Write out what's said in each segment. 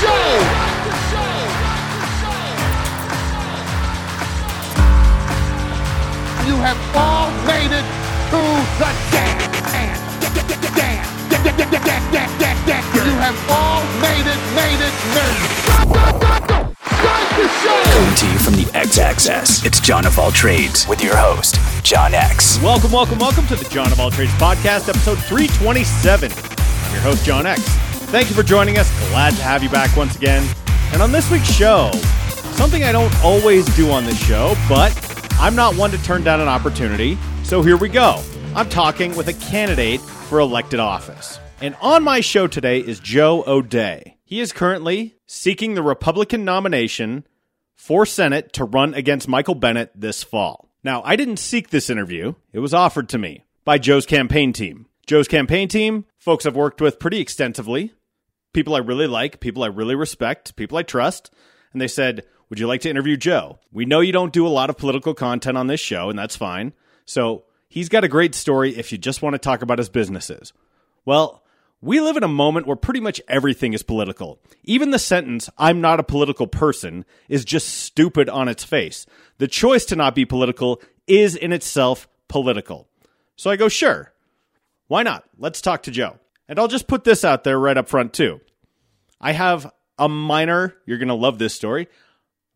show. You have all made it to the dance. You have all made it, made it, made it. Start the show. Coming to you from the X Access, it's John of All Trades with your host, John X. Welcome, welcome, welcome to the John of All Trades podcast, episode 327. I'm your host, John X. Thank you for joining us. Glad to have you back once again. And on this week's show, something I don't always do on this show, but I'm not one to turn down an opportunity. So here we go. I'm talking with a candidate for elected office. And on my show today is Joe O'Dea. He is currently seeking the Republican nomination for Senate to run against Michael Bennet this fall. Now, I didn't seek this interview, it was offered to me by Joe's campaign team. Joe's campaign team, folks I've worked with pretty extensively, people I really like, people I really respect, people I trust, and they said, Would you like to interview Joe? We know you don't do a lot of political content on this show, and that's fine. So he's got a great story if you just want to talk about his businesses. Well, we live in a moment where pretty much everything is political. Even the sentence, I'm not a political person, is just stupid on its face. The choice to not be political is in itself political. So I go, sure. Why not? Let's talk to Joe. And I'll just put this out there right up front, too. I have a minor, you're going to love this story,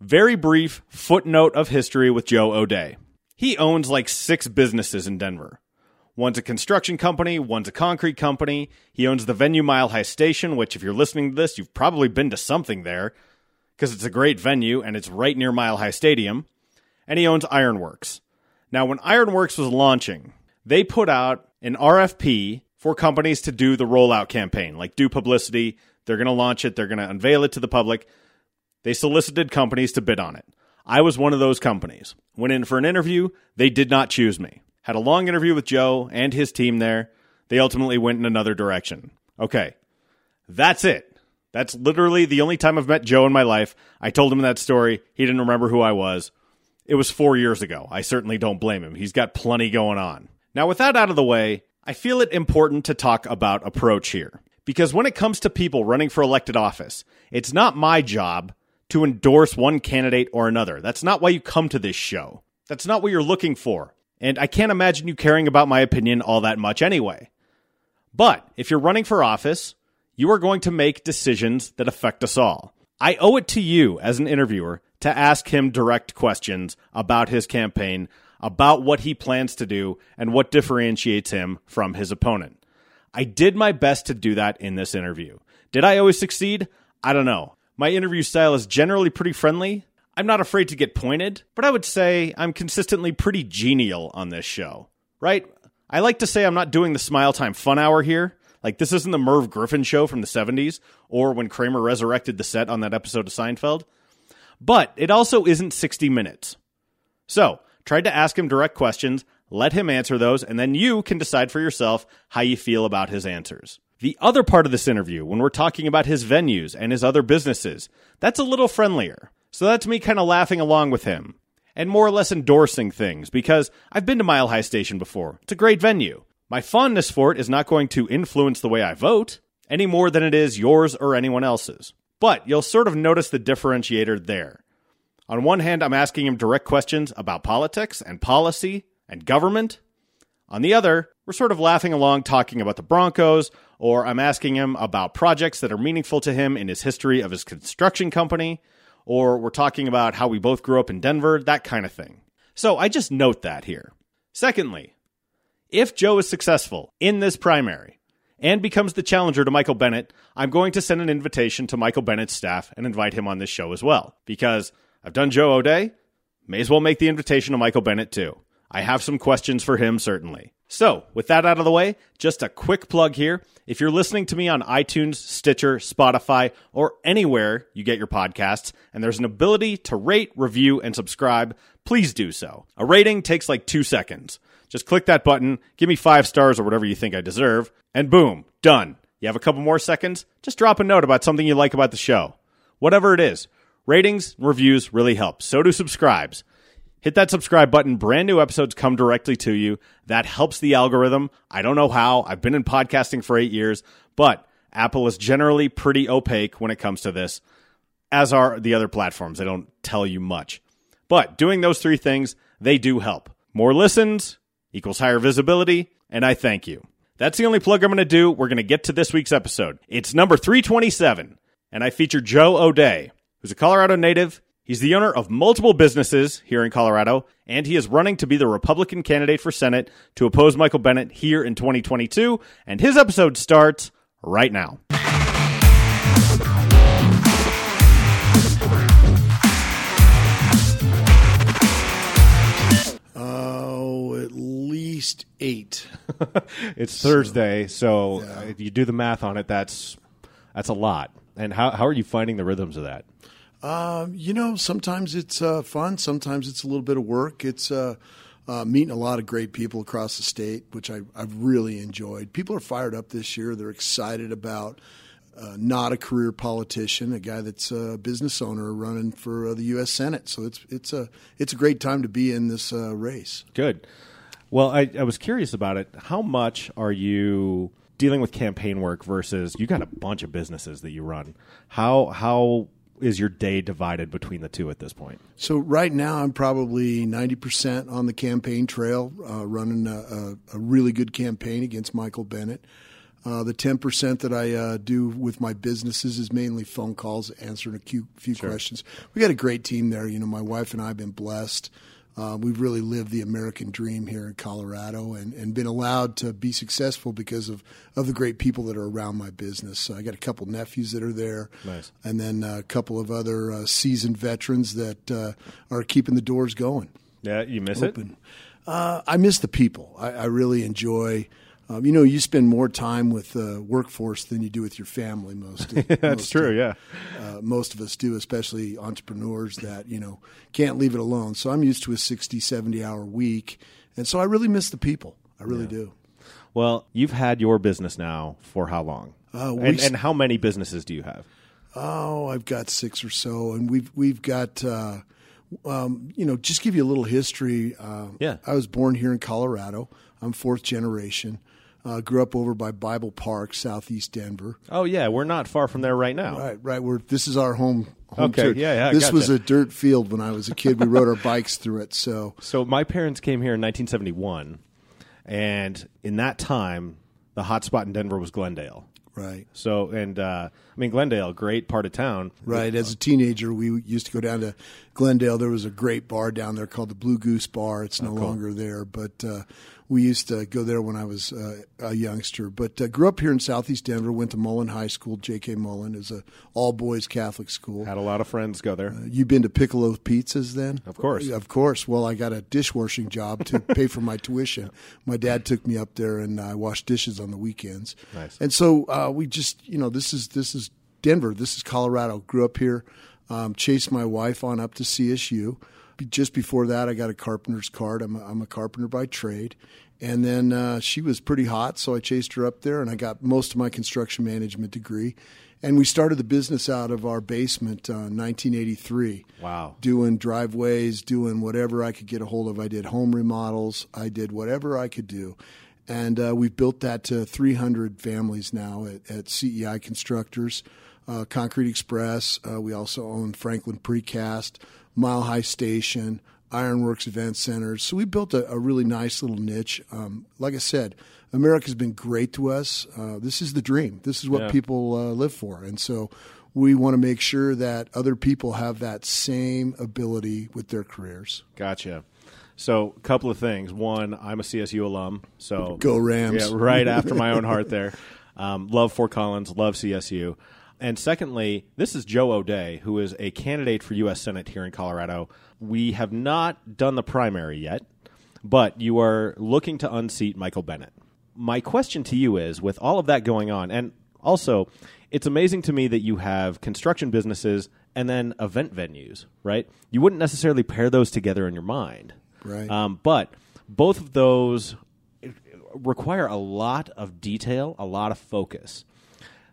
very brief footnote of history with Joe O'Dea. He owns like six businesses in Denver. One's a construction company, one's a concrete company. He owns the venue Mile High Station, which, if you're listening to this, you've probably been to something there because it's a great venue and it's right near Mile High Stadium. And he owns Ironworks. Now, when Ironworks was launching, they put out an RFP for companies to do the rollout campaign, like do publicity. They're going to launch it, they're going to unveil it to the public. They solicited companies to bid on it. I was one of those companies. Went in for an interview, they did not choose me. Had a long interview with Joe and his team there. They ultimately went in another direction. Okay, that's it. That's literally the only time I've met Joe in my life. I told him that story. He didn't remember who I was. It was four years ago. I certainly don't blame him. He's got plenty going on. Now, with that out of the way, I feel it important to talk about approach here. Because when it comes to people running for elected office, it's not my job to endorse one candidate or another. That's not why you come to this show. That's not what you're looking for. And I can't imagine you caring about my opinion all that much anyway. But if you're running for office, you are going to make decisions that affect us all. I owe it to you as an interviewer to ask him direct questions about his campaign, about what he plans to do, and what differentiates him from his opponent. I did my best to do that in this interview. Did I always succeed? I don't know. My interview style is generally pretty friendly. I'm not afraid to get pointed, but I would say I'm consistently pretty genial on this show, right? I like to say I'm not doing the Smile Time Fun Hour here. Like, this isn't the Merv Griffin show from the 70s or when Kramer resurrected the set on that episode of Seinfeld. But it also isn't 60 minutes. So, tried to ask him direct questions, let him answer those, and then you can decide for yourself how you feel about his answers. The other part of this interview, when we're talking about his venues and his other businesses, that's a little friendlier. So that's me kind of laughing along with him and more or less endorsing things because I've been to Mile High Station before. It's a great venue. My fondness for it is not going to influence the way I vote any more than it is yours or anyone else's. But you'll sort of notice the differentiator there. On one hand, I'm asking him direct questions about politics and policy and government. On the other, we're sort of laughing along talking about the Broncos, or I'm asking him about projects that are meaningful to him in his history of his construction company, or we're talking about how we both grew up in Denver, that kind of thing. So I just note that here. Secondly, if Joe is successful in this primary and becomes the challenger to Michael Bennet, I'm going to send an invitation to Michael Bennet's staff and invite him on this show as well. Because I've done Joe O'Dea. may as well make the invitation to Michael Bennet too. I have some questions for him, certainly. So, with that out of the way, just a quick plug here. If you're listening to me on iTunes, Stitcher, Spotify, or anywhere you get your podcasts, and there's an ability to rate, review, and subscribe, please do so. A rating takes like two seconds. Just click that button, give me five stars or whatever you think I deserve, and boom, done. You have a couple more seconds? Just drop a note about something you like about the show. Whatever it is. Ratings and reviews really help. So do subscribes. Hit that subscribe button. Brand new episodes come directly to you. That helps the algorithm. I don't know how. I've been in podcasting for eight years, but Apple is generally pretty opaque when it comes to this, as are the other platforms. They don't tell you much. But doing those three things, they do help. More listens equals higher visibility, and I thank you. That's the only plug I'm going to do. We're going to get to this week's episode. It's number 327, and I feature Joe O'Dea, who's a Colorado native. He's the owner of multiple businesses here in Colorado, and he is running to be the Republican candidate for Senate to oppose Michael Bennet here in 2022. And his episode starts right now. Oh, at least eight. it's Thursday, so if you do the math on it, that's that's a lot. And how how are you finding the rhythms of that? Um, you know, sometimes it's uh, fun. Sometimes it's a little bit of work. It's uh, uh, meeting a lot of great people across the state, which I, I've really enjoyed. People are fired up this year. They're excited about uh, not a career politician, a guy that's a business owner running for uh, the U.S. Senate. So it's it's a it's a great time to be in this race. Good. Well, I, I was curious about it. How much are you dealing with campaign work versus you got a bunch of businesses that you run? How how is your day divided between the two at this point? So right now, I'm probably 90% on the campaign trail, uh, running a, a, a, really good campaign against Michael Bennet. Uh, the 10% that I uh, do with my businesses is mainly phone calls, answering a few, few sure. questions. We got a great team there. You know, my wife and I have been blessed. Uh, we've really lived the American dream here in Colorado and, and been allowed to be successful because of, of the great people that are around my business. So I got a couple nephews that are there, nice. and then a couple of other uh, seasoned veterans that uh, are keeping the doors going. Yeah, you miss open. it. Uh, I miss the people. I, I really enjoy. Um, you know, you spend more time with the workforce than you do with your family. Most of, that's most true. Of, yeah, uh, most of us do, especially entrepreneurs that you know can't leave it alone. So I'm used to a 60, 70 hour week, and so I really miss the people. I really yeah. do. Well, you've had your business now for how long? Uh, and, and, how many businesses do you have? Oh, I've got six or so, and we've we've got. Um, you know, just give you a little history. Uh, yeah, I was born here in Colorado. I'm fourth generation. Uh, grew up over by Bible Park, southeast Denver. Oh yeah, we're not far from there right now. Right, right. We're this is our home. home okay, church. yeah, yeah. This gotcha. was a dirt field when I was a kid. We rode our bikes through it. So, so my parents came here in 1971, and in that time, the hot spot in Denver was Glendale. Right. So, and uh, I mean, Glendale, great part of town. Right. As a teenager, we used to go down to Glendale. There was a great bar down there called the Blue Goose Bar. It's no oh, cool. longer there, but uh, we used to go there when I was uh, a youngster. But uh, grew up here in Southeast Denver. Went to Mullen High School. J.K. Mullen is a all boys Catholic school. Had a lot of friends go there. Uh, you been to Piccolo Pizzas then? Of course. Of course. Well, I got a dishwashing job to pay for my tuition. My dad took me up there, and I washed dishes on the weekends. Nice. And so uh, we just, you know, this is this is Denver. This is Colorado. Grew up here. Um, chased my wife on up to CSU. Just before that, I got a carpenter's card. I'm a, I'm a carpenter by trade. And then uh, she was pretty hot, so I chased her up there, and I got most of my construction management degree. And we started the business out of our basement uh, 1983. Wow. Doing driveways, doing whatever I could get a hold of. I did home remodels, I did whatever I could do. And uh, we've built that to 300 families now at, at CEI Constructors, uh, Concrete Express. Uh, we also own Franklin Precast, Mile High Station, Ironworks Event Centers. So we built a, a really nice little niche. Um, like I said, America's been great to us. Uh, this is the dream. This is what Yeah. people uh, live for. And so we want to make sure that other people have that same ability with their careers. Gotcha. So, a couple of things. One, I'm a CSU alum, so Go Rams. Yeah, right after my own heart there. Um, love Fort Collins, love CSU. And secondly, this is Joe O'Dea, who is a candidate for U.S. Senate here in Colorado. We have not done the primary yet, but you are looking to unseat Michael Bennet. My question to you is with all of that going on, and also, it's amazing to me that you have construction businesses and then event venues, right? You wouldn't necessarily pair those together in your mind. Right. Um, but both of those require a lot of detail, a lot of focus.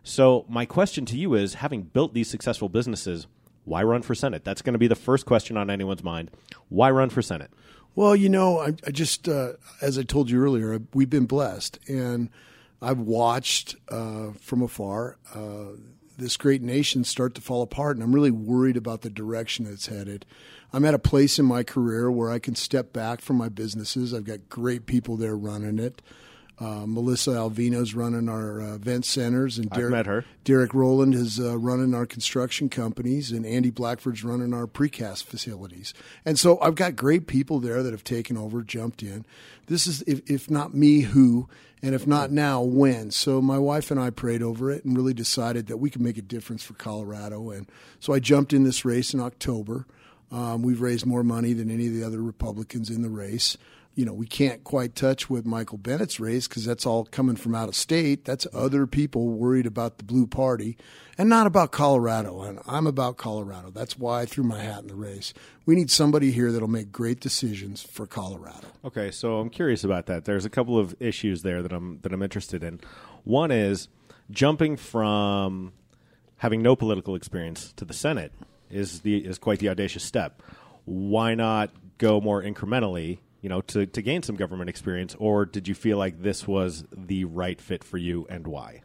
So, my question to you is having built these successful businesses, why run for Senate? That's going to be the first question on anyone's mind. Why run for Senate? Well, you know, I, I just, uh, as I told you earlier, we've been blessed. And I've watched uh, from afar uh, this great nation start to fall apart, and I'm really worried about the direction it's headed. I'm at a place in my career where I can step back from my businesses. I've got great people there running it. Uh, Melissa Alvino's running our uh, event centers, and I've Derek, met her. Derek Rowland is uh, running our construction companies, and Andy Blackford's running our precast facilities. And so I've got great people there that have taken over, jumped in. This is, if, if not me, who, and if not now, when. So my wife and I prayed over it and really decided that we could make a difference for Colorado. And so I jumped in this race in October. Um, we've raised more money than any of the other Republicans in the race you know, we can't quite touch what Michael Bennet's raised because that's all coming from out of state. That's other people worried about the blue party and not about Colorado. And I'm about Colorado. That's why I threw my hat in the race. We need somebody here that'll make great decisions for Colorado. Okay, so I'm curious about that. There's a couple of issues there that I'm that I'm interested in. One is jumping from having no political experience to the Senate is the is quite the audacious step. Why not go more incrementally you know, to, to gain some government experience, or did you feel like this was the right fit for you and why?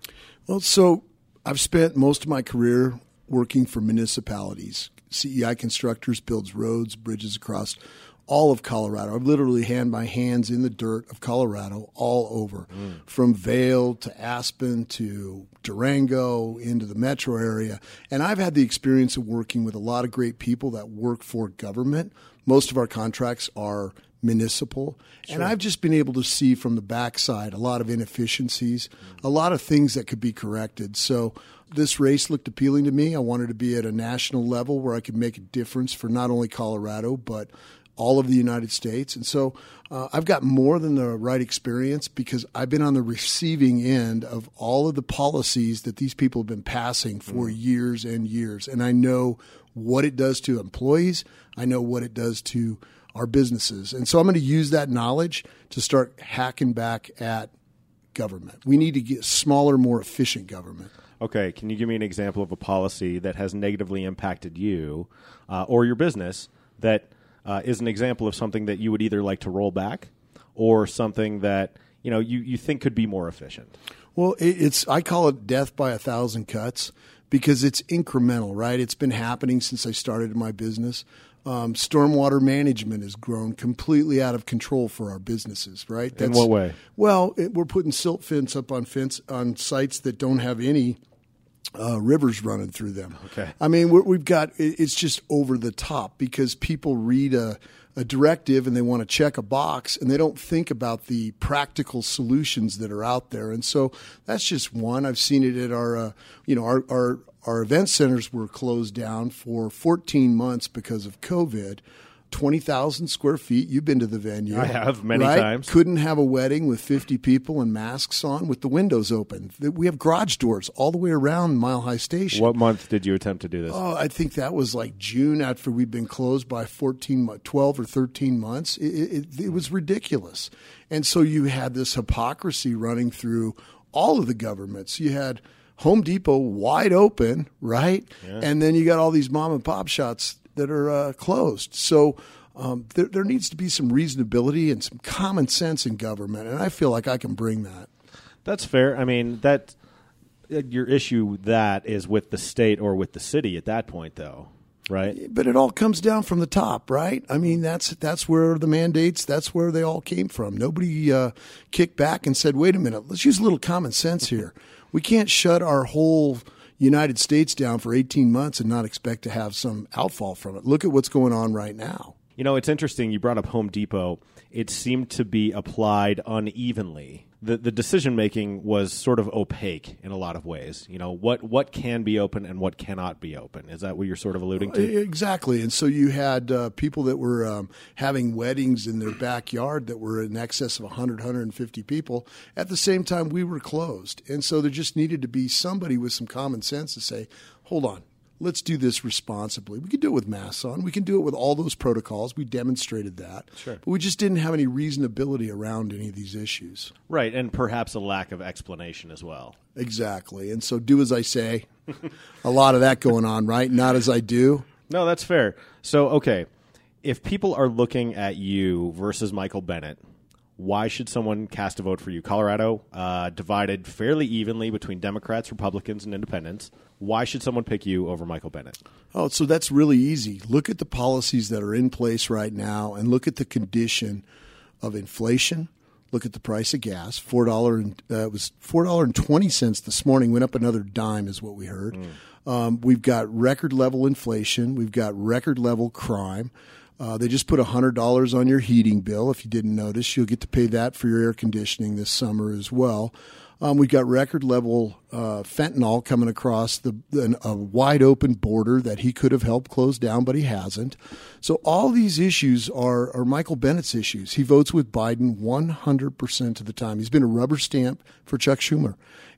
Well, so I've spent most of my career working for municipalities. CEI Constructors builds roads, bridges across all of Colorado. I've literally had my hands in the dirt of Colorado all over, mm. from Vail to Aspen to Durango into the metro area. And I've had the experience of working with a lot of great people that work for government. Most of our contracts are municipal. Sure. And I've just been able to see from the backside a lot of inefficiencies, a lot of things that could be corrected. So this race looked appealing to me. I wanted to be at a national level where I could make a difference for not only Colorado, but all of the United States. And so uh, I've got more than the right experience because I've been on the receiving end of all of the policies that these people have been passing for mm. years and years. And I know what it does to employees, I know what it does to our businesses. And so I'm going to use that knowledge to start hacking back at government. We need to get smaller, more efficient government. Okay, can you give me an example of a policy that has negatively impacted you uh, or your business that uh, is an example of something that you would either like to roll back or something that you know you, you think could be more efficient? Well, it's I call it death by a thousand cuts because it's incremental, right? It's been happening since I started my business um, stormwater management has grown completely out of control for our businesses. Right? That's, In what way? Well, it, we're putting silt fence up on fence on sites that don't have any uh, rivers running through them. Okay. I mean, we have got it's just over the top because people read a, a directive and they want to check a box and they don't think about the practical solutions that are out there. And so that's just one. I've seen it at our, uh, you know, our, our our event centers were closed down for 14 months because of COVID. 20,000 square feet. You've been to the venue. I have many right? times. Couldn't have a wedding with 50 people and masks on with the windows open. We have garage doors all the way around Mile High Station. What month did you attempt to do this? Oh, I think that was like June after we'd been closed by 14, 12 or 13 months. It, it, it was ridiculous. And so you had this hypocrisy running through all of the governments. You had – Home Depot wide open, right? Yeah. And then you got all these mom and pop shops that are uh, closed. So um, there, there needs to be some reasonability and some common sense in government, and I feel like I can bring that. That's fair. I mean that uh, your issue that is with the state or with the city at that point, though right? But it all comes down from the top, right? I mean, that's that's where the mandates, that's where they all came from. Nobody uh, kicked back and said, "Wait a minute, let's use a little common sense here." we can't shut our whole United States down for 18 months and not expect to have some outfall from it. Look at what's going on right now. You know, it's interesting. You brought up Home Depot. It seemed to be applied unevenly the, the decision making was sort of opaque in a lot of ways. You know, what, what can be open and what cannot be open. Is that what you're sort of alluding to? Exactly. And so you had uh, people that were um, having weddings in their backyard that were in excess of 100, 150 people. At the same time, we were closed. And so there just needed to be somebody with some common sense to say, hold on, let's do this responsibly. We can do it with masks on. We can do it with all those protocols. We demonstrated that. Sure. But we just didn't have any reasonability around any of these issues. Right, and perhaps a lack of explanation as well. Exactly. And so do as I say. a lot of that going on, right? Not as I do. No, that's fair. So, okay, if people are looking at you versus Michael Bennet, Why should someone cast a vote for you? Colorado uh, divided fairly evenly between Democrats, Republicans, and Independents. Why should someone pick you over Michael Bennet? Oh, so that's really easy. Look at the policies that are in place right now, and look at the condition of inflation. Look at the price of gas. Four dollar and uh, it was four dollar and twenty cents this morning. Went up another dime, is what we heard. Mm. Um, we've got record level inflation. We've got record level crime. Uh, they just put $100 on your heating bill. If you didn't notice, you'll get to pay that for your air conditioning this summer as well. Um, we've got record level uh, fentanyl coming across the, a wide open border that he could have helped close down, but he hasn't. So all these issues are, are Michael Bennet's issues. He votes with Biden 100% of the time. He's been a rubber stamp for Chuck Schumer.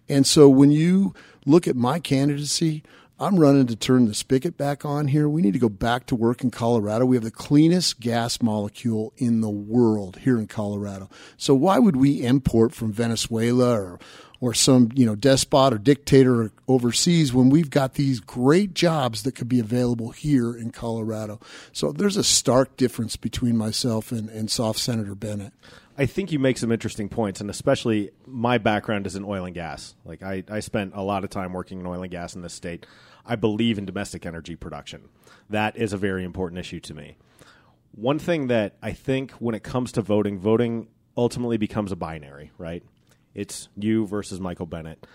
And so when you look at my candidacy, I'm running to turn the spigot back on here. We need to go back to work in Colorado. We have the cleanest gas molecule in the world here in Colorado. So why would we import from Venezuela or or some you know despot or dictator overseas when we've got these great jobs that could be available here in Colorado? So there's a stark difference between myself and, and soft Senator Bennet. I think you make some interesting points, and especially my background is in oil and gas. Like I, I spent a lot of time working in oil and gas in this state. I believe in domestic energy production. That is a very important issue to me. One thing that I think when it comes to voting, voting ultimately becomes a binary, right? It's you versus Michael Bennet.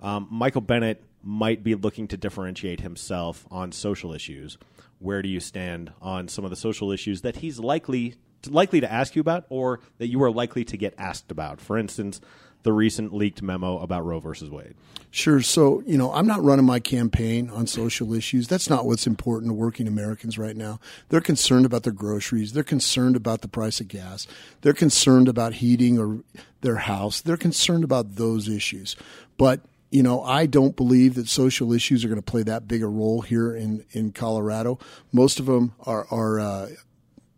Um, Michael Bennet might be looking to differentiate himself on social issues. Where do you stand on some of the social issues that he's likely likely to ask you about, or that you are likely to get asked about? For instance, the recent leaked memo about Roe versus Wade? Sure. So, you know, I'm not running my campaign on social issues. That's not what's important to working Americans right now. They're concerned about their groceries. They're concerned about the price of gas. They're concerned about heating or their house. They're concerned about those issues. But you know, I don't believe that social issues are going to play that big a role here in, in Colorado. Most of them are, are uh,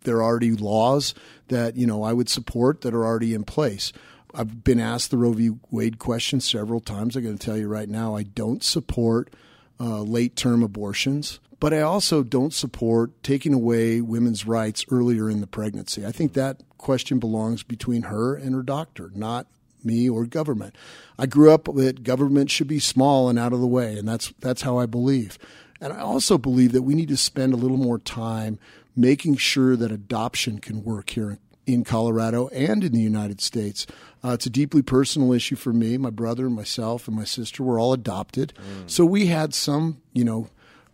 there are already laws that, you know, I would support that are already in place. I've been asked the Roe v. Wade question several times. I'm going to tell you right now, I don't support uh, late term abortions, but I also don't support taking away women's rights earlier in the pregnancy. I think that question belongs between her and her doctor, not me or government. I grew up that government should be small and out of the way, and that's that's how I believe. And I also believe that we need to spend a little more time making sure that adoption can work here in Colorado and in the United States. Uh, it's a deeply personal issue for me. My brother, and myself, and my sister were all adopted. Mm. So we had some, you know,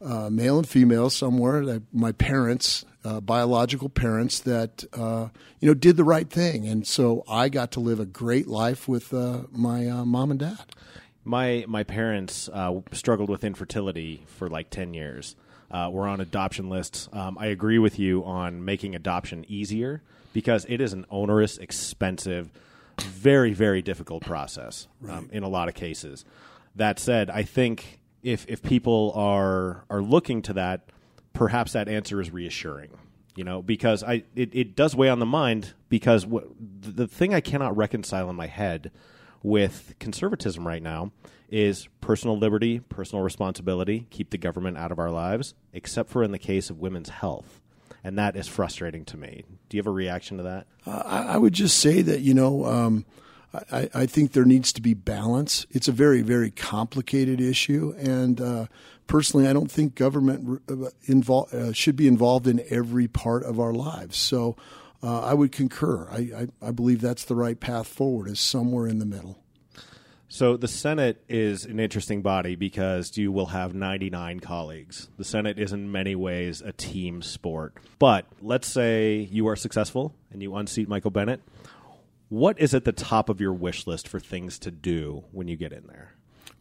uh, male and female somewhere. That my parents, uh, biological parents, that uh, you know did the right thing, and so I got to live a great life with uh, my uh, mom and dad. My my parents struggled with infertility for like ten years. We're on adoption lists. Um, I agree with you on making adoption easier because it is an onerous, expensive very very difficult process um, right. um, in a lot of cases. That said, I think if if people are are looking to that, perhaps that answer is reassuring. You know, because I it, it does weigh on the mind because w- the thing I cannot reconcile in my head with conservatism right now is personal liberty, personal responsibility, keep the government out of our lives, except for in the case of women's health and that is frustrating to me. Do you have a reaction to that? Uh, I, would just say that you know. Um, I, I, think there needs to be balance. It's a very, very complicated issue, and uh, personally, I don't think government uh, invol- uh, should be involved in every part of our lives. So, uh, I would concur. I, I, I believe that's the right path forward, is somewhere in the middle. So the Senate is an interesting body because you will have 99 colleagues. The Senate is in many ways a team sport. But let's say you are successful and you unseat Michael Bennet. What is at the top of your wish list for things to do when you get in there?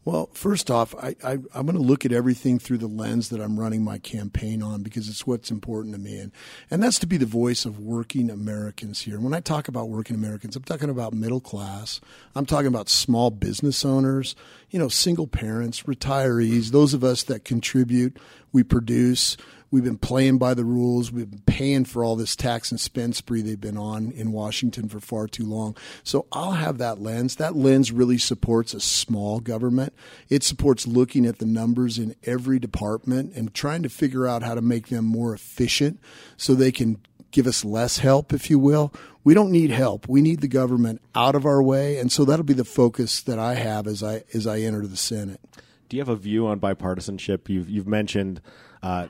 Well, first off, I, I, am going to look at everything through the lens that I'm running my campaign on because it's what's important to me. And, and that's to be the voice of working Americans here. And when I talk about working Americans, I'm talking about middle class. I'm talking about small business owners, you know, single parents, retirees, those of us that contribute, we produce, We've been playing by the rules. We've been paying for all this tax and spend spree they've been on in Washington for far too long. So I'll have that lens. That lens really supports a small government. It supports looking at the numbers in every department and trying to figure out how to make them more efficient so they can give us less help, if you will. We don't need help. We need the government out of our way, and so that'll be the focus that I have as I as I enter the Senate. Do you have a view on bipartisanship? You've you've mentioned uh,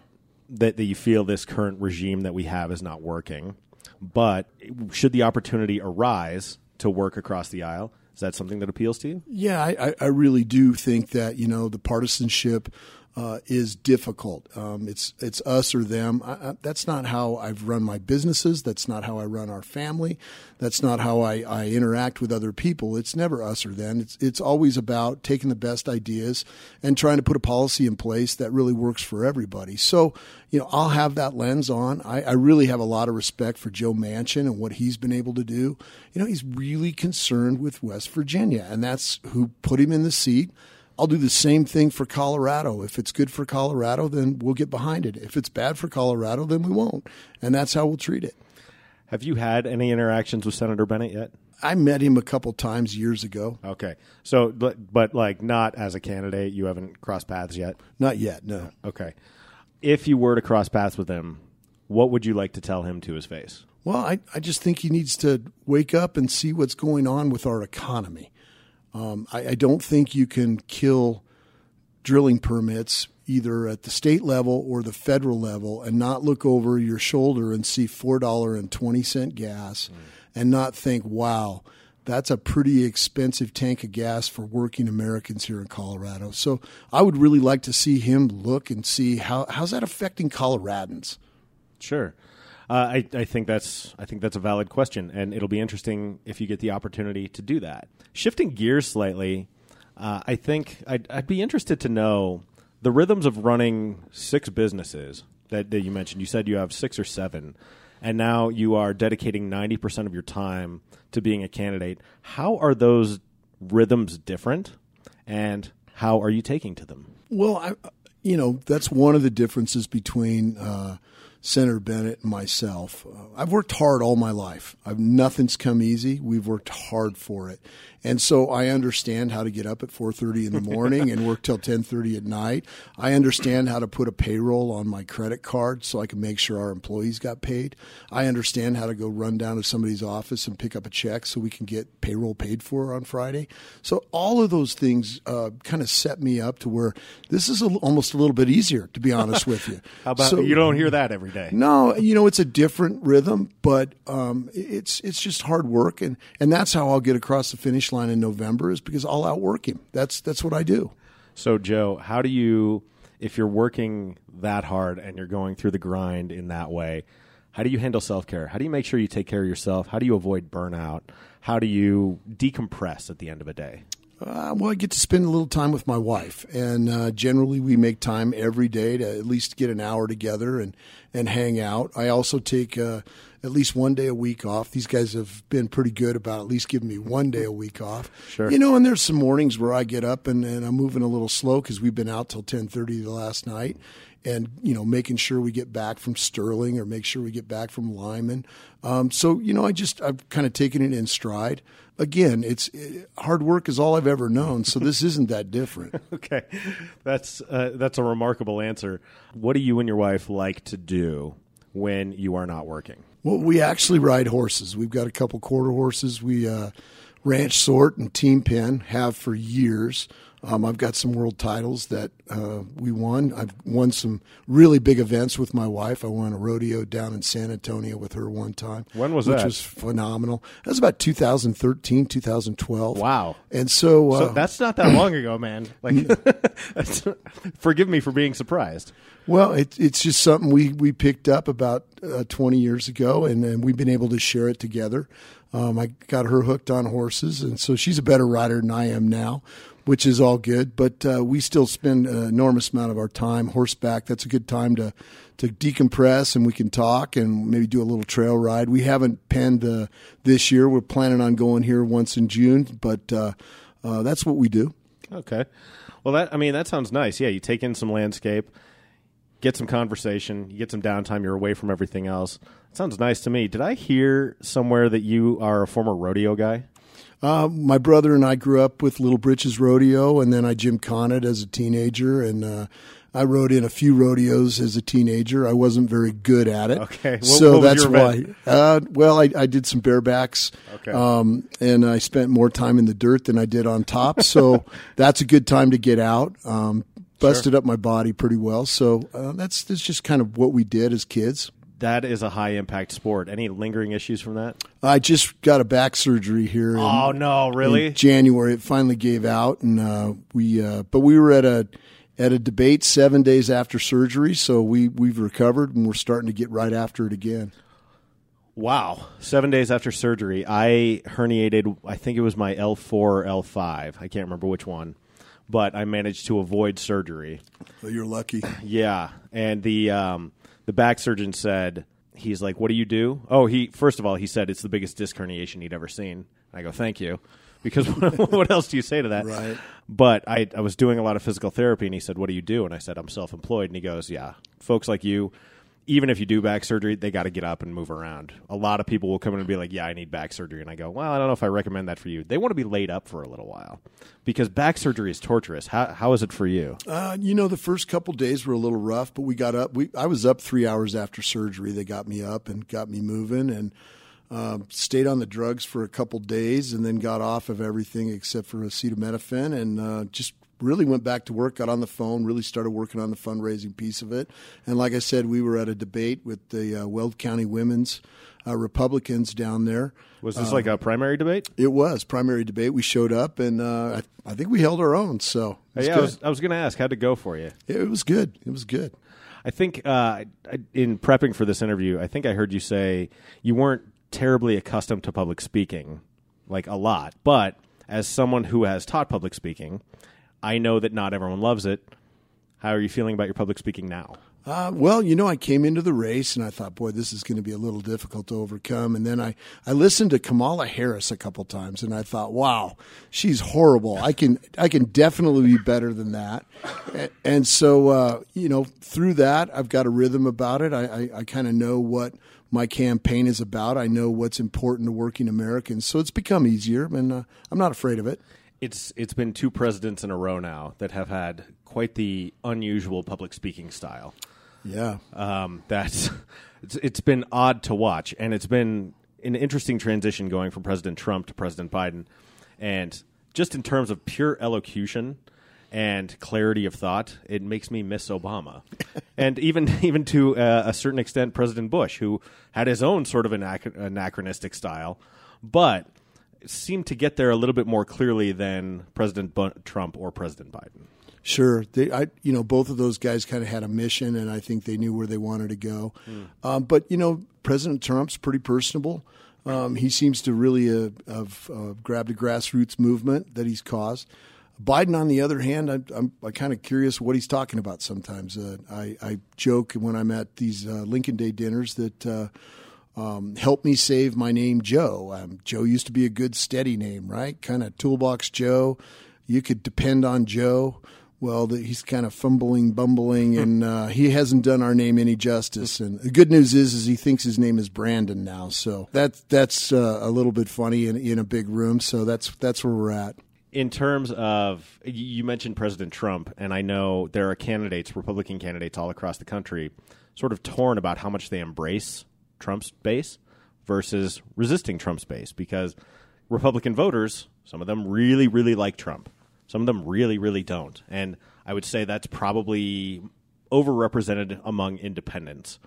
that that you feel this current regime that we have is not working, but should the opportunity arise to work across the aisle, is that something that appeals to you? Yeah, I, I really do think that you know the partisanship uh, is difficult. Um, it's it's us or them. I, I, that's not how I've run my businesses. That's not how I run our family. That's not how I, I interact with other people. It's never us or them. It's it's always about taking the best ideas and trying to put a policy in place that really works for everybody. So you know I'll have that lens on. I, I really have a lot of respect for Joe Manchin and what he's been able to do. You know he's really concerned with West Virginia, and that's who put him in the seat. I'll do the same thing for Colorado. If it's good for Colorado, then we'll get behind it. If it's bad for Colorado, then we won't. And that's how we'll treat it. Have you had any interactions with Senator Bennet yet? I met him a couple times years ago. Okay. So, but, but like not as a candidate, you haven't crossed paths yet? Not yet, no. Okay. If you were to cross paths with him, what would you like to tell him to his face? Well, I, I just think he needs to wake up and see what's going on with our economy. Um, I, I, don't think you can kill drilling permits either at the state level or the federal level and not look over your shoulder and see $4.20 gas mm. and not think, wow, that's a pretty expensive tank of gas for working Americans here in Colorado. So I would really like to see him look and see how how's that affecting Coloradans. Sure. Uh, I, I, think that's I think that's a valid question, and it'll be interesting if you get the opportunity to do that. Shifting gears slightly, uh, I think I'd, I'd, be interested to know the rhythms of running six businesses that, that you mentioned. You said you have six or seven, and now you are dedicating ninety percent of your time to being a candidate. How are those rhythms different, and how are you taking to them? Well, I, you know that's one of the differences between. Uh, Senator Bennet and myself. Uh, I've worked hard all my life. I've, nothing's come easy. We've worked hard for it. And so I understand how to get up at 4:30 in the morning and work till 10:30 at night. I understand how to put a payroll on my credit card so I can make sure our employees got paid. I understand how to go run down to somebody's office and pick up a check so we can get payroll paid for on Friday. So all of those things uh, kind of set me up to where this is a, almost a little bit easier, to be honest with you. how about so, you don't hear that every day? No, you know it's a different rhythm, but um, it's it's just hard work, and and that's how I'll get across the finish line in November is because I'll outwork him. That's that's what I do. So, Joe, how do you, if you're working that hard and you're going through the grind in that way, how do you handle self care? How do you make sure you take care of yourself? How do you avoid burnout? How do you decompress at the end of a day? Uh, well, I get to spend a little time with my wife, and uh, generally we make time every day to at least get an hour together and and hang out. I also take uh, at least one day a week off. These guys have been pretty good about at least giving me one day a week off. Sure. You know, and there's some mornings where I get up and, and I'm moving a little slow because we've been out till 10:30 the last night, and you know making sure we get back from Sterling or make sure we get back from Limon. Um, so you know, I just I've kind of taken it in stride. Again, it's it, hard work is all I've ever known, so this isn't that different. okay, that's uh, that's a remarkable answer. What do you and your wife like to do when you are not working? Well, we actually ride horses. We've got a couple quarter horses. We uh, ranch sort and team pen have for years. Um, I've got some world titles that uh, we won. I've won some really big events with my wife. I won a rodeo down in San Antonio with her one time. When was which that? Which was phenomenal. That was about 2013, 2012. Wow. And so, uh, so that's not that long ago, man. Like, forgive me for being surprised. Well, it, it's just something we, we picked up about uh, 20 years ago, and, and we've been able to share it together. Um, I got her hooked on horses, and so she's a better rider than I am now which is all good. But uh, we still spend an enormous amount of our time horseback. That's a good time to to decompress, and we can talk and maybe do a little trail ride. We haven't penned uh, this year. We're planning on going here once in June, but uh, uh that's what we do. Okay. Well, that I mean that sounds nice. Yeah, you take in some landscape, get some conversation, you get some downtime. You're away from everything else. Sounds nice to me. Did I hear somewhere that you are a former rodeo guy? Uh, my brother and I grew up with Little Britches Rodeo, and then I Jim it as a teenager, and uh, I rode in a few rodeos as a teenager. I wasn't very good at it. Okay. What- so what that's why. Uh, well, I, I did some barebacks. Okay. Um, and I spent more time in the dirt than I did on top. So that's a good time to get out. Um, busted up my body pretty well. So uh, that's that's just kind of what we did as kids. That is a high impact sport. Any lingering issues from that? I just got a back surgery here. In, Oh no, really? in January. It finally gave out, and uh, we. Uh, but we were at a at a debate seven days after surgery, so we we've recovered and we're starting to get right after it again. Wow. Seven days after surgery, I herniated, I think it was my L4 or L5. I can't remember which one, but I managed to avoid surgery. So you're lucky. Yeah. And the, um, the back surgeon said, he's like, what do you do? Oh, he, first of all, he said it's the biggest disc herniation he'd ever seen. I go, thank you. Because what else do you say to that? Right. But I, I was doing a lot of physical therapy, and he said, "What do you do?" And I said, "I'm self-employed." And he goes, "Yeah, folks like you, even if you do back surgery, they got to get up and move around. A lot of people will come in and be like, "Yeah, I need back surgery," and I go, "Well, I don't know if I recommend that for you. They want to be laid up for a little while because back surgery is torturous. How how is it for you? Uh, you know, the first couple days were a little rough, but we got up. We I was up three hours after surgery. They got me up and got me moving, and um, stayed on the drugs for a couple days, and then got off of everything except for acetaminophen, and uh, just really went back to work. Got on the phone, really started working on the fundraising piece of it, and like I said, we were at a debate with the uh, Weld County Women's uh, Republicans down there. Was this like a primary debate? It was primary debate. We showed up, and uh, I, I think we held our own. So yeah, I good. was, I was going to ask how'd it go for you. it was good. It was good. I think uh, I- in prepping for this interview, I think I heard you say you weren't terribly accustomed to public speaking, like a lot. But as someone who has taught public speaking, I know that not everyone loves it. How are you feeling about your public speaking now? Uh, well, you know, I came into the race and I thought, boy, this is going to be a little difficult to overcome. And then I, I listened to Kamala Harris a couple times and I thought, wow, she's horrible. I can, I can definitely be better than that. And, so, uh, you know, through that, I've got a rhythm about it. I, I, I kind of know what my campaign is about. I know what's important to working Americans. So it's become easier and uh, I'm not afraid of it. It's it's been two presidents in a row now that have had quite the unusual public speaking style. Yeah. um, that's it's, it's been odd to watch, and it's been an interesting transition going from President Trump to President Biden, and just in terms of pure elocution and clarity of thought, it makes me miss Obama, and even even to uh, a certain extent, President Bush, who had his own sort of anac- anachronistic style, but seemed to get there a little bit more clearly than President Bu- Trump or President Biden. Sure, they, I, you know, both of those guys kind of had a mission, and I think they knew where they wanted to go. Um, but you know, President Trump's pretty personable. Um, he seems to really uh, have uh, grabbed a grassroots movement that he's caused. Biden, on the other hand, I, I'm, I'm kind of curious what he's talking about. Sometimes uh, I, I joke when I'm at these uh, Lincoln Day dinners that. Um, help me save my name Joe. Um, Joe used to be a good steady name, right? Kind of toolbox Joe. You could depend on Joe. Well, the, he's kind of fumbling, bumbling, and uh, he hasn't done our name any justice. And the good news is, is he thinks his name is Brandon now. So that that's uh, a little bit funny in, in a big room. So that's that's where we're at. in terms of you mentioned President Trump, and I know there are candidates, Republican candidates all across the country, sort of torn about how much they embrace Trump's base versus resisting Trump's base because Republican voters, some of them really, really like Trump. Some of them really, really don't. And I would say that's probably overrepresented among independents.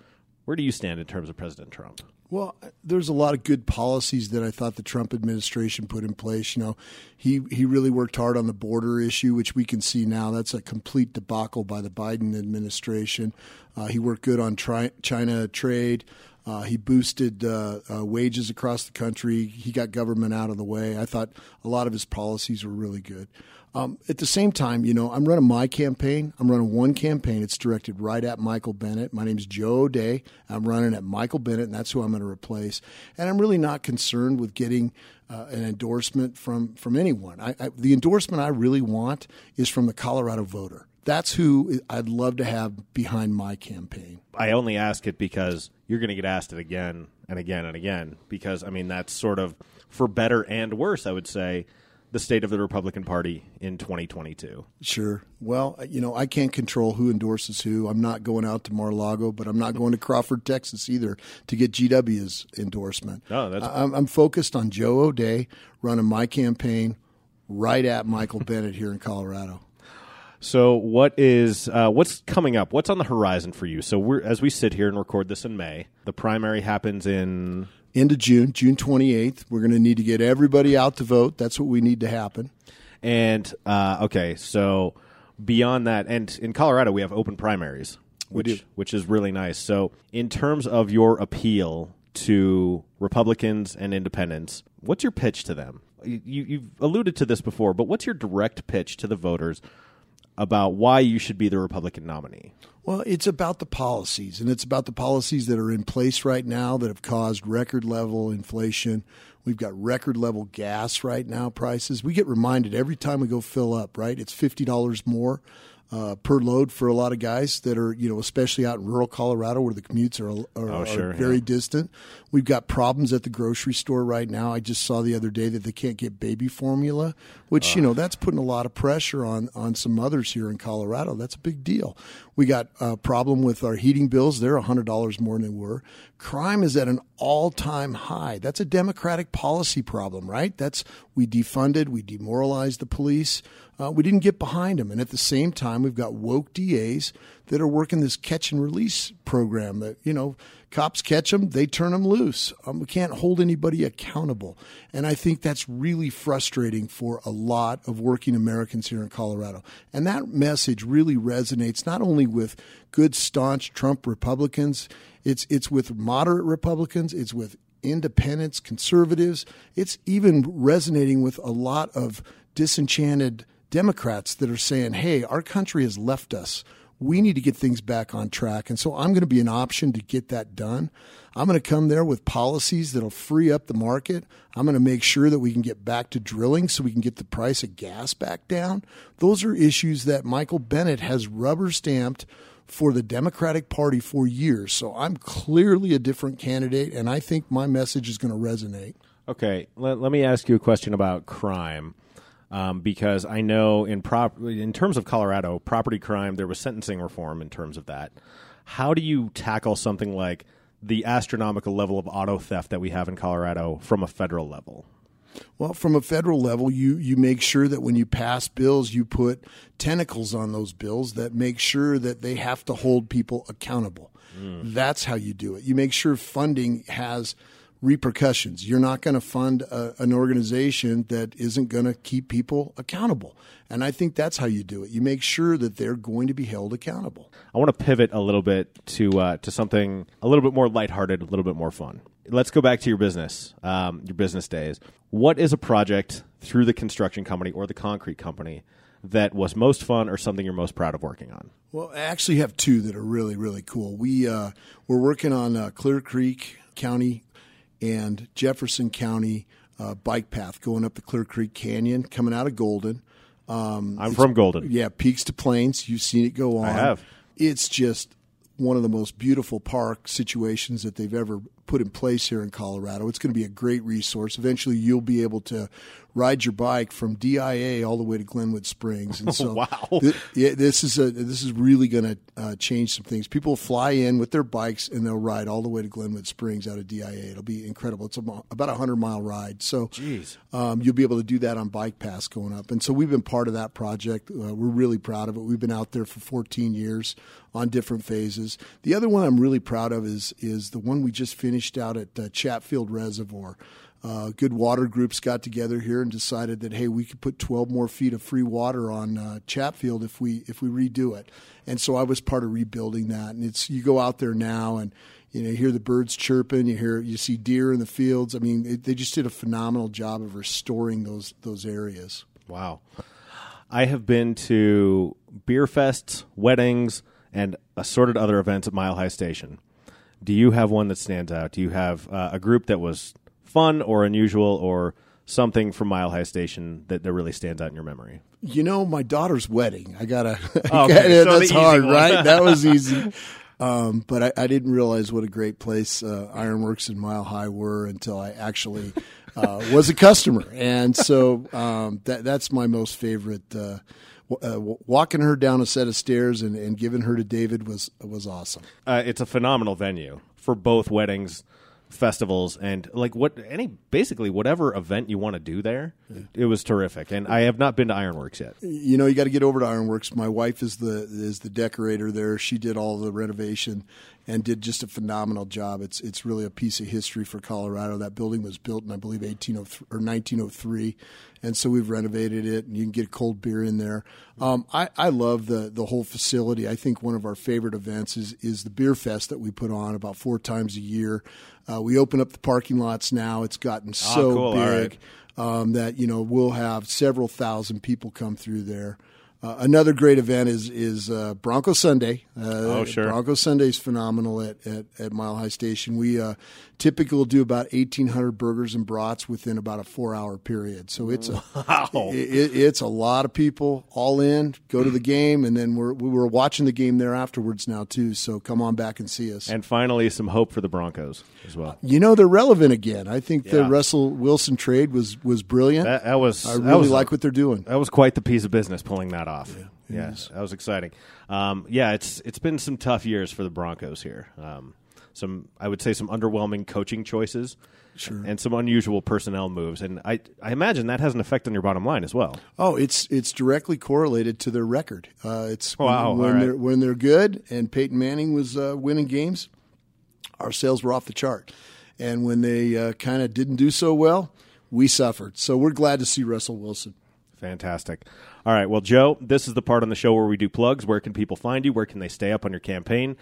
Where do you stand in terms of President Trump? Well, there's a lot of good policies that I thought the Trump administration put in place. You know, he he really worked hard on the border issue, which we can see now. That's a complete debacle by the Biden administration. Uh, he worked good on tri- China trade. Uh, he boosted uh, uh, wages across the country. He got government out of the way. I thought a lot of his policies were really good. Um, at the same time, you know, I'm running my campaign. I'm running one campaign. It's directed right at Michael Bennet. My name is Joe O'Dea. I'm running at Michael Bennet, and that's who I'm going to replace. And I'm really not concerned with getting uh, an endorsement from from anyone. I, I, the endorsement I really want is from the Colorado voter. That's who I'd love to have behind my campaign. I only ask it because you're going to get asked it again and again and again. Because I mean, that's sort of for better and worse. I would say the state of the Republican Party in 2022? Sure. Well, uh, you know, I can't control who endorses who. I'm not going out to Mar-a-Lago, but I'm not going to Crawford, Texas either to get GW's endorsement. Oh, that's- I- I'm, I'm focused on Joe O'Dea running my campaign right at Michael Bennet here in Colorado. So, what is uh, what's coming up? What's on the horizon for you? So, we're as we sit here and record this in May. The primary happens in End of June, June 28th. We're going to need to get everybody out to vote. That's what we need to happen. and uh, okay. So beyond that, and in Colorado we have open primaries, which which is really nice. So in terms of your appeal to Republicans and Independents, what's your pitch to them? You, you've alluded to this before, but what's your direct pitch to the voters about why you should be the Republican nominee? Well, it's about the policies, and it's about the policies that are in place right now that have caused record level inflation. We've got record level gas right now prices. We get reminded every time we go fill up, right? It's $50 more uh, per load for a lot of guys that are, you know, especially out in rural Colorado where the commutes are, are, Oh, sure, are very yeah. distant. We've got problems at the grocery store right now. I just saw the other day that they can't get baby formula, which you know that's putting a lot of pressure on on some mothers here in Colorado. That's a big deal. We got a problem with our heating bills; they're hundred dollars more than they were. Crime is at an all time high. That's a Democratic policy problem, right? That's we defunded, we demoralized the police. Uh, we didn't get behind them, and at the same time, we've got woke DAs that are working this catch and release program. That you know, cops catch them, they turn them loose. Um, we can't hold anybody accountable, and I think that's really frustrating for a lot of working Americans here in Colorado. And that message really resonates not only with good, staunch Trump Republicans. It's it's with moderate Republicans. It's with independents, conservatives. It's even resonating with a lot of disenchanted Democrats that are saying, hey, our country has left us. We need to get things back on track. And so I'm going to be an option to get that done. I'm going to come there with policies that'll free up the market. I'm going to make sure that we can get back to drilling so we can get the price of gas back down. Those are issues that Michael Bennet has rubber stamped for the Democratic Party for years. So I'm clearly a different candidate, and I think my message is going to resonate. Okay, let, let me ask you a question about crime. Um, because I know in prop in terms of Colorado property crime, there was sentencing reform in terms of that. How do you tackle something like the astronomical level of auto theft that we have in Colorado from a federal level? Well, from a federal level, you you make sure that when you pass bills, you put tentacles on those bills that make sure that they have to hold people accountable. That's how you do it. You make sure funding has repercussions. You're not going to fund a, an organization that isn't going to keep people accountable. And I think that's how you do it. You make sure that they're going to be held accountable. I want to pivot a little bit to uh, to something a little bit more lighthearted, a little bit more fun. Let's go back to your business, um, your business days. What is a project through the construction company or the concrete company that was most fun or something you're most proud of working on? Well, I actually have two that are really, really cool. We uh, we're working on uh, Clear Creek County and Jefferson County uh, bike path going up the Clear Creek Canyon, coming out of Golden. Um, I'm from Golden. yeah, peaks to plains. You've seen it go on. I have. It's just one of the most beautiful park situations that they've ever put in place here in Colorado. It's going to be a great resource. Eventually, you'll be able to ride your bike from DIA all the way to Glenwood Springs. And so, Wow. thi- yeah, this is a this is really going to uh, change some things. People fly in with their bikes and they'll ride all the way to Glenwood Springs out of DIA. It'll be incredible. It's a, about a hundred mile ride. So, um, you'll be able to do that on Bike Pass going up. And so we've been part of that project. Uh, we're really proud of it. We've been out there for 14 years on different phases. The other one I'm really proud of is is the one we just finished out at uh, Chatfield Reservoir. Uh, good water groups got together here and decided that hey, we could put 12 more feet of free water on uh, Chatfield if we if we redo it. And so I was part of rebuilding that. And it's you go out there now and you know, you hear the birds chirping. You hear, you see deer in the fields. I mean, it, they just did a phenomenal job of restoring those those areas. Wow. I have been to beer fests, weddings, and assorted other events at Mile High Station. Do you have one that stands out? Do you have uh, a group that was fun or unusual or something from Mile High Station that, that really stands out in your memory? You know, my daughter's wedding. I gotta. Okay, yeah, so that's hard, one. right? That was easy. Um, but I, I didn't realize what a great place uh, Ironworks and Mile High were until I actually uh, was a customer, and so um, that that's my most favorite. Uh, w- uh, walking her down a set of stairs and, and giving her to David was was awesome. Uh, it's a phenomenal venue for both weddings, festivals, and like what any basically whatever event you want to do there. It was terrific, and I have not been to Ironworks yet. you know, you got to get over to Ironworks. My wife is the is the decorator there. She did all the renovation and did just a phenomenal job. It's it's really a piece of history for Colorado. That building was built in I believe 1803 or 1903, and so we've renovated it. And you can get a cold beer in there. Um, I I love the the whole facility. I think one of our favorite events is is the beer fest that we put on about four times a year. Uh, we open up the parking lots now. It's gotten so cool. Big um, that you know we'll have several thousand people come through there. Uh, another great event is is uh, Bronco Sunday. Uh, Oh, sure. Bronco Sunday is phenomenal at, at, at Mile High Station. We uh, typically will do about eighteen hundred burgers and brats within about a four hour period. So it's a it, it- it's a lot of people all in. Go to the game, and then we're we were watching the game there afterwards now too. So come on back and see us. And finally, some hope for the Broncos as well. you know they're relevant again. I think the Russell Wilson trade was was brilliant. That, that was I really was- like what they're doing. That was quite the piece of business pulling that off. Yeah, that was exciting. Um, yeah, it's it's been some tough years for the Broncos here. Um, some I would say some underwhelming coaching choices, Sure. and some unusual personnel moves, and I I imagine that has an effect on your bottom line as well. Oh, it's it's directly correlated to their record. Uh, it's when- Wow, when, all right. they're when they're good, and Peyton Manning was uh, winning games, our sales were off the chart, and when they uh, kind of didn't do so well, we suffered. So we're glad to see Russell Wilson. Fantastic. All right, well, Joe, this is the part on the show where we do plugs. Where can people find you? Where can they stay up on your campaign?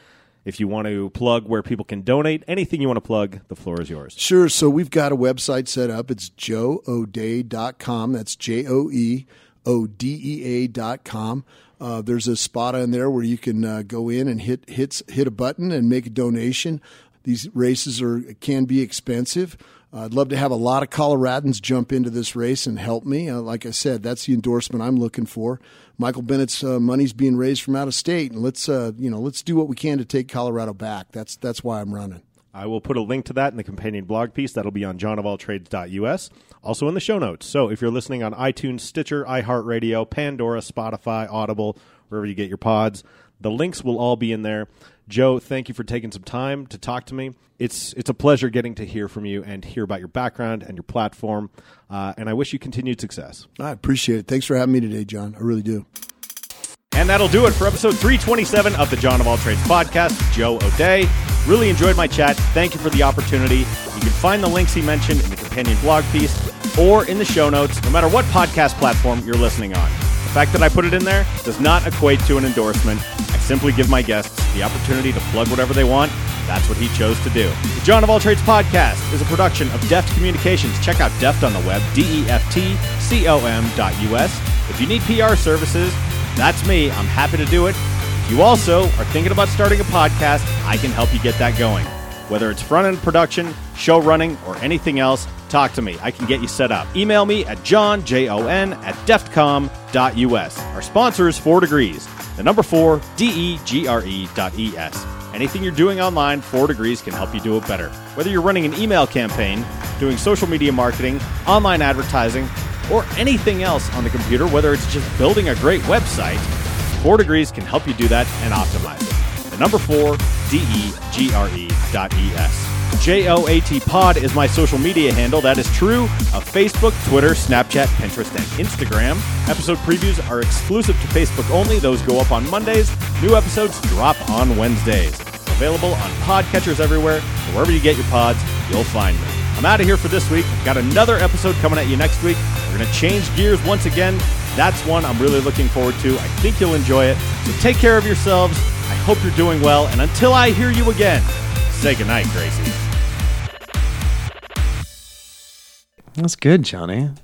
If you want to plug where people can donate, anything you want to plug, the floor is yours. Sure. So we've got a website set up. It's joeodea.com. That's J O E O D E A dot com. Uh, there's a spot on there where you can uh, go in and hit hits hit a button and make a donation. These races are can be expensive. Uh, I'd love to have a lot of Coloradans jump into this race and help me. Uh, like I said, that's the endorsement I'm looking for. Michael Bennet's uh, money's being raised from out of state, and let's uh, you know let's do what we can to take Colorado back. That's that's why I'm running. I will put a link to that in the companion blog piece. That'll be on johnofalltrades.us, also in the show notes. So if you're listening on iTunes, Stitcher, iHeartRadio, Pandora, Spotify, Audible, wherever you get your pods, the links will all be in there. Joe, thank you for taking some time to talk to me. It's it's a pleasure getting to hear from you and hear about your background and your platform. Uh, and I wish you continued success. I appreciate it. Thanks for having me today, John. I really do. And that'll do it for episode 327 of the John of All Trades podcast Joe O'Dea. Really enjoyed my chat. Thank you for the opportunity. You can find the links he mentioned in the companion blog piece or in the show notes, no matter what podcast platform you're listening on. Fact that I put it in there does not equate to an endorsement. I simply give my guests the opportunity to plug whatever they want. That's what he chose to do. The John of All Trades podcast is a production of Deft Communications. Check out Deft on the web, D E F T C O M dot US. If you need PR services, that's me. I'm happy to do it. If you also are thinking about starting a podcast, I can help you get that going. Whether it's front end production, show running, or anything else, talk to me. I can get you set up. Email me at john, J O N, at deftcom.us. Our sponsor is 4 Degrees. The number 4, D E G R E dot E S. Anything you're doing online, 4 Degrees can help you do it better. Whether you're running an email campaign, doing social media marketing, online advertising, or anything else on the computer, whether it's just building a great website, 4 Degrees can help you do that and optimize it. The number 4, D E G R E dot E J O A T Pod is my social media handle. That is true of Facebook, Twitter, Snapchat, Pinterest, and Instagram. Episode previews are exclusive to Facebook only. Those go up on Mondays. New episodes drop on Wednesdays. Available on podcatchers everywhere. Wherever you get your pods, you'll find me. I'm out of here for this week. I've got another episode coming at you next week. We're going to change gears once again. That's one I'm really looking forward to. I think you'll enjoy it. So take care of yourselves. I hope you're doing well. And until I hear you again, say goodnight, Gracie. That's good, Johnny.